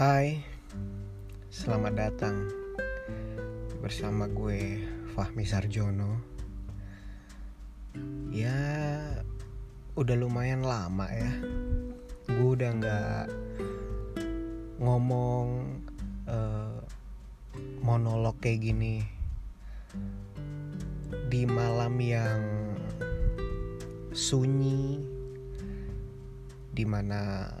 Hai, selamat datang bersama gue Fahmi Sarjono. Ya, udah lumayan lama ya. Gue udah nggak ngomong uh, monolog kayak gini di malam yang sunyi, di mana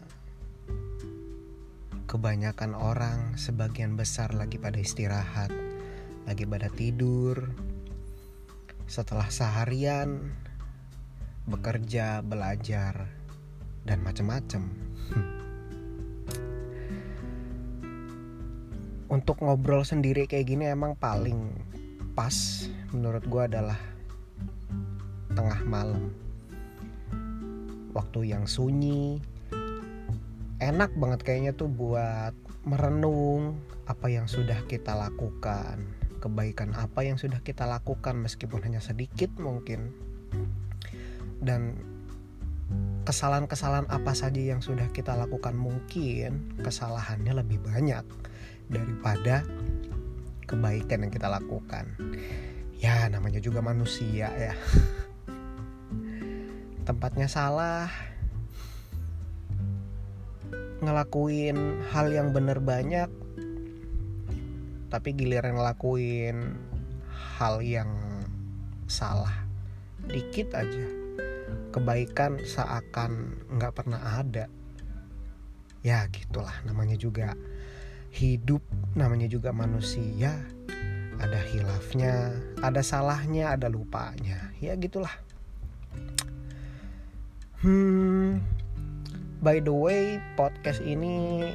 kebanyakan orang sebagian besar lagi pada istirahat, lagi pada tidur. Setelah seharian bekerja, belajar dan macam-macam. Untuk ngobrol sendiri kayak gini emang paling pas menurut gue adalah tengah malam. Waktu yang sunyi, enak banget kayaknya tuh buat merenung apa yang sudah kita lakukan, kebaikan apa yang sudah kita lakukan meskipun hanya sedikit mungkin. Dan kesalahan-kesalahan apa saja yang sudah kita lakukan mungkin kesalahannya lebih banyak daripada kebaikan yang kita lakukan. Ya, namanya juga manusia ya. Tempatnya salah, ngelakuin hal yang bener banyak tapi giliran ngelakuin hal yang salah. Dikit aja. Kebaikan seakan nggak pernah ada. Ya gitulah namanya juga hidup namanya juga manusia. Ada hilafnya ada salahnya ada lupanya. Ya gitulah. Hmm by the way podcast ini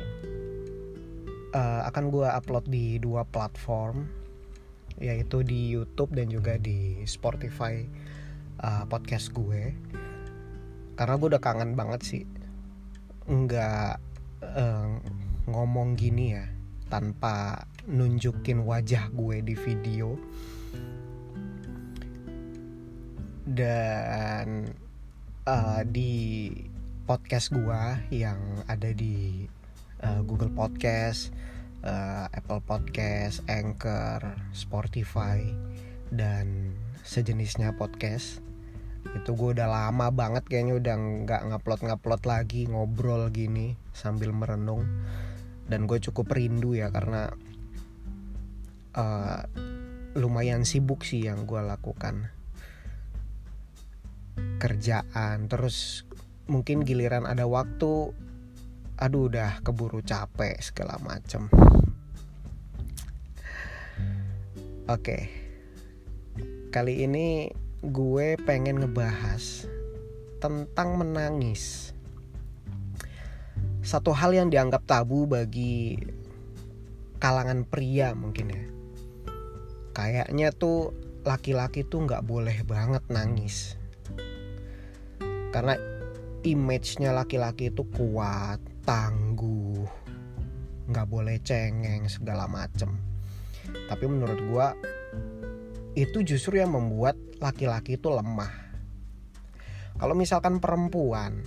uh, akan gue upload di dua platform yaitu di YouTube dan juga di Spotify uh, podcast gue. Karena gue udah kangen banget sih nggak uh, ngomong gini ya tanpa nunjukin wajah gue di video. Dan uh, di podcast gua yang ada di uh, Google Podcast, uh, Apple Podcast, Anchor, Spotify dan sejenisnya podcast. Itu gue udah lama banget kayaknya udah nggak ngupload ngupload lagi ngobrol gini sambil merenung. Dan gue cukup rindu ya karena uh, lumayan sibuk sih yang gue lakukan. Kerjaan terus mungkin giliran ada waktu aduh udah keburu capek segala macem. Oke kali ini gue pengen ngebahas tentang menangis. Satu hal yang dianggap tabu bagi kalangan pria mungkin ya. Kayaknya tuh laki-laki tuh nggak boleh banget nangis. Karena image-nya laki-laki itu kuat, tangguh, nggak boleh cengeng segala macem. Tapi menurut gue itu justru yang membuat laki-laki itu lemah. Kalau misalkan perempuan,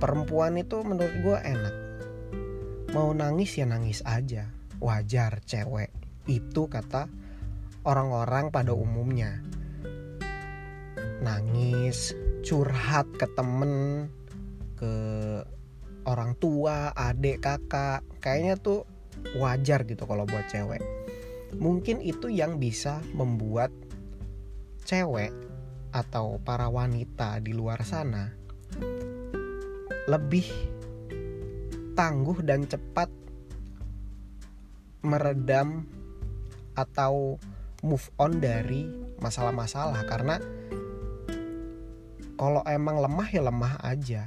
perempuan itu menurut gue enak. Mau nangis ya nangis aja, wajar cewek. Itu kata orang-orang pada umumnya. Nangis, curhat ke temen ke orang tua adik kakak. Kayaknya tuh wajar gitu kalau buat cewek. Mungkin itu yang bisa membuat cewek atau para wanita di luar sana lebih tangguh dan cepat meredam atau move on dari masalah-masalah. Karena kalau emang lemah ya lemah aja.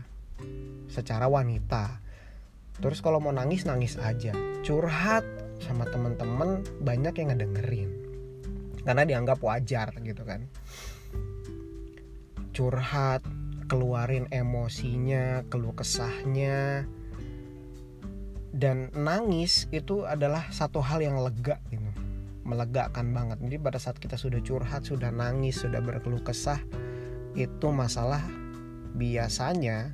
Secara wanita. Terus kalau mau nangis nangis aja. Curhat sama temen-temen banyak yang ngedengerin. Karena dianggap wajar gitu kan. Curhat keluarin emosinya keluh kesahnya. Dan nangis itu adalah satu hal yang lega gitu. Melegakan banget. Jadi pada saat kita sudah curhat sudah nangis sudah berkeluh kesah itu masalah biasanya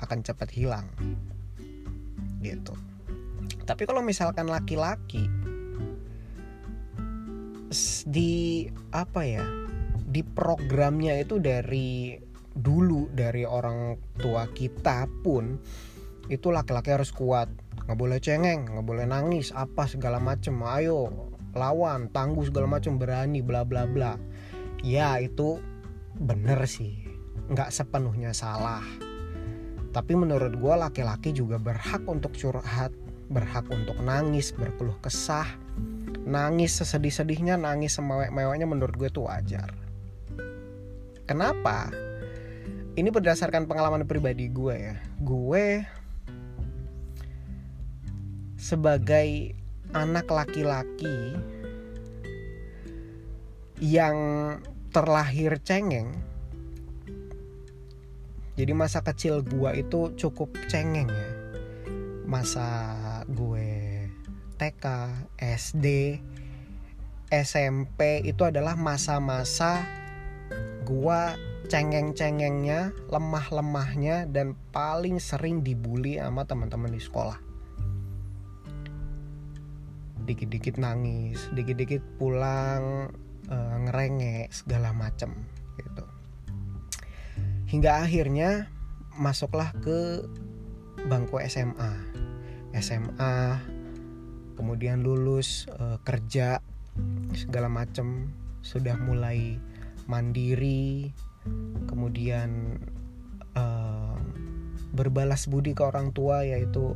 akan cepat hilang. gitu. Tapi kalau misalkan laki-laki di apa ya di programnya itu dari dulu dari orang tua kita pun itu laki-laki harus kuat. Nggak boleh cengeng nggak boleh nangis apa segala macem. Ayo lawan tangguh segala macem berani bla bla bla. Ya itu bener sih nggak sepenuhnya salah. Tapi menurut gue laki-laki juga berhak untuk curhat berhak untuk nangis berkeluh kesah. Nangis sesedih-sedihnya nangis semewek-meweknya menurut gue itu wajar. Kenapa? Ini berdasarkan pengalaman pribadi gue ya. Gue sebagai anak laki-laki yang terlahir cengeng jadi masa kecil gue itu cukup cengeng ya masa gue TK SD SMP itu adalah masa-masa gue cengeng-cengengnya, lemah-lemahnya dan paling sering dibully sama teman-teman di sekolah. Dikit-dikit nangis, dikit-dikit pulang e, ngerengek segala macem gitu. Hingga akhirnya masuklah ke bangku SMA. SMA kemudian lulus e, kerja segala macem sudah mulai mandiri kemudian uh, berbalas budi ke orang tua yaitu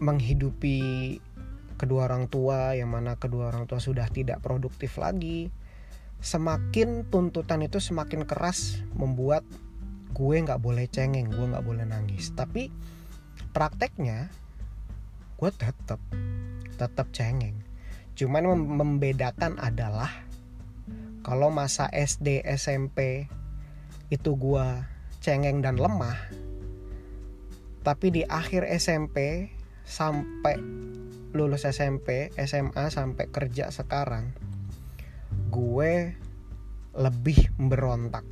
menghidupi kedua orang tua yang mana kedua orang tua sudah tidak produktif lagi. Semakin tuntutan itu semakin keras membuat gue nggak boleh cengeng gue nggak boleh nangis. Tapi prakteknya gue tetap tetap cengeng. Cuman membedakan adalah kalau masa SD SMP itu gue cengeng dan lemah tapi di akhir SMP sampai lulus SMP SMA sampai kerja sekarang gue lebih berontak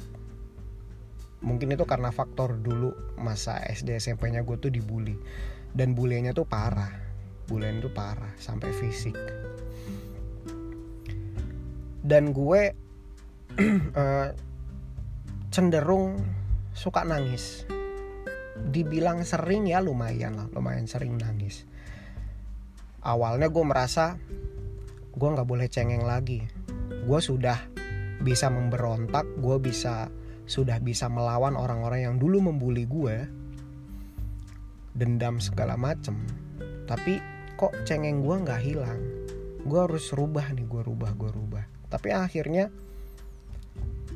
mungkin itu karena faktor dulu masa SD SMP nya gue tuh dibully. Dan bulinya tuh parah. Bulian tuh parah sampai fisik. Dan gue uh, cenderung suka nangis. Dibilang sering ya lumayan lah lumayan sering nangis awalnya gue merasa gue nggak boleh cengeng lagi. Gue sudah bisa memberontak gue bisa sudah bisa melawan orang-orang yang dulu membuli gue dendam segala macem. Tapi kok cengeng gue nggak hilang? Gue harus rubah nih gue rubah gue rubah. Tapi akhirnya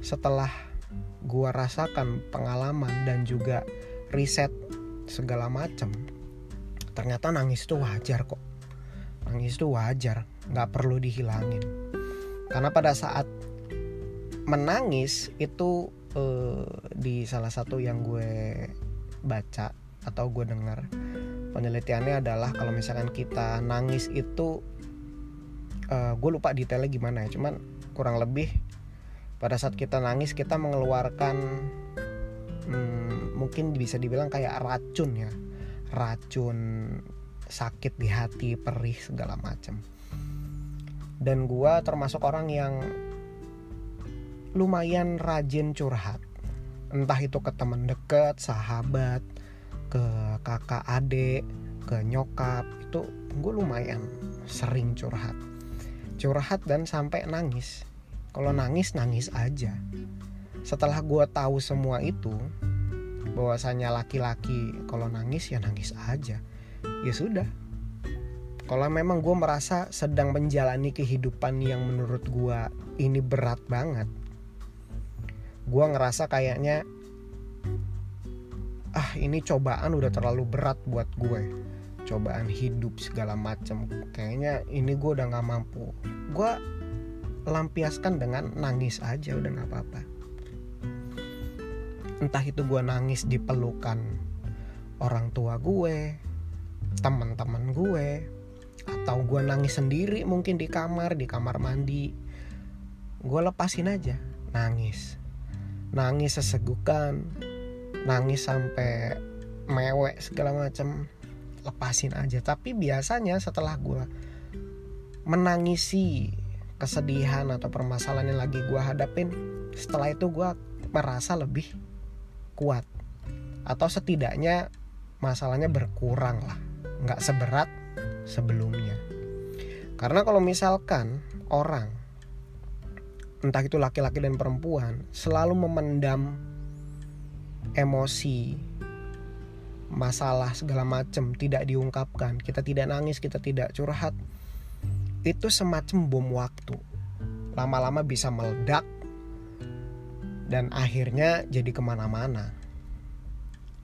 setelah gua rasakan pengalaman dan juga riset segala macam ternyata nangis itu wajar kok nangis itu wajar nggak perlu dihilangin. Karena pada saat menangis itu eh, di salah satu yang gue baca atau gue dengar penelitiannya adalah kalau misalkan kita nangis itu uh, gue lupa detailnya gimana ya cuman kurang lebih pada saat kita nangis kita mengeluarkan hmm, mungkin bisa dibilang kayak racun ya. Racun sakit di hati perih segala macam dan gue termasuk orang yang lumayan rajin curhat. Entah itu ke teman deket sahabat ke kakak adik ke nyokap itu gue lumayan sering curhat. Curhat dan sampai nangis. Kalau nangis nangis aja. Setelah gue tahu semua itu bahwasanya laki-laki kalau nangis ya nangis aja ya sudah. Kalau memang gue merasa sedang menjalani kehidupan yang menurut gue ini berat banget gue ngerasa kayaknya ah ini cobaan udah terlalu berat buat gue cobaan hidup segala macam kayaknya ini gue udah nggak mampu. Gue lampiaskan dengan nangis aja udah nggak apa-apa. Entah itu gue nangis di pelukan orang tua gue teman-teman gue atau gue nangis sendiri mungkin di kamar di kamar mandi gue lepasin aja. Nangis. Nangis sesegukan nangis sampai mewek segala macam lepasin aja. Tapi biasanya setelah gue menangisi kesedihan atau permasalahan yang lagi gue hadapin setelah itu gue merasa lebih kuat. Atau setidaknya masalahnya berkurang lah nggak seberat sebelumnya. Karena kalau misalkan orang entah itu laki-laki dan perempuan selalu memendam emosi masalah segala macam tidak diungkapkan kita tidak nangis kita tidak curhat itu semacam bom waktu. Lama-lama bisa meledak dan akhirnya jadi ke mana-mana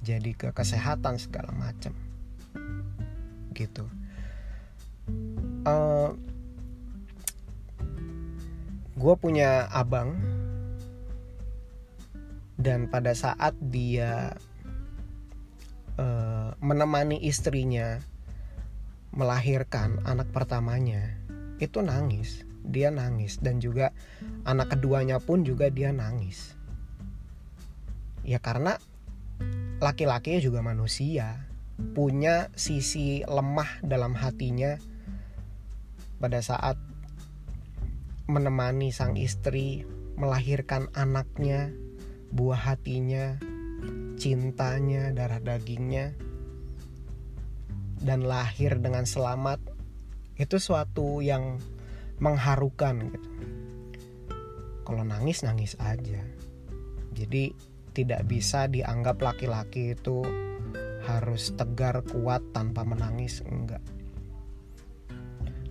jadi ke kesehatan segala macam gitu. Uh, eh, gue punya abang dan pada saat dia uh, menemani istrinya melahirkan anak pertamanya itu nangis. Dia nangis dan juga anak keduanya pun juga dia nangis. Ya karena laki-laki juga manusia punya sisi lemah dalam hatinya pada saat menemani sang istri melahirkan anaknya buah hatinya cintanya, darah dagingnya, dan lahir dengan selamat, itu suatu yang mengharukan gitu. Kalau nangis nangis aja. Jadi tidak bisa dianggap laki-laki itu harus tegar kuat tanpa menangis? Enggak.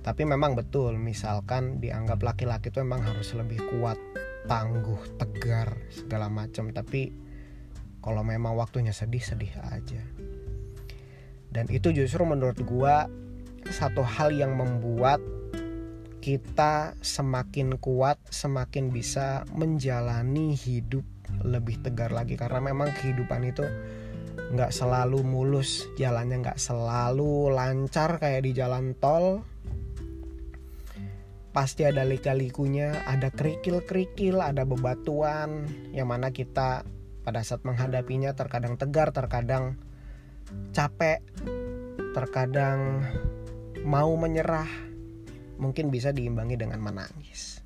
Tapi memang betul misalkan dianggap laki-laki itu memang harus lebih kuat, tangguh, tegar segala macam. Tapi kalau memang waktunya sedih sedih aja. Dan itu justru menurut gua satu hal yang membuat kita semakin kuat semakin bisa menjalani hidup lebih tegar lagi. Karena memang kehidupan itu nggak selalu mulus jalannya nggak selalu lancar kayak di jalan tol pasti ada lika-likunya ada kerikil-kerikil ada bebatuan yang mana kita pada saat menghadapinya terkadang tegar, terkadang capek, terkadang mau menyerah, mungkin bisa diimbangi dengan menangis.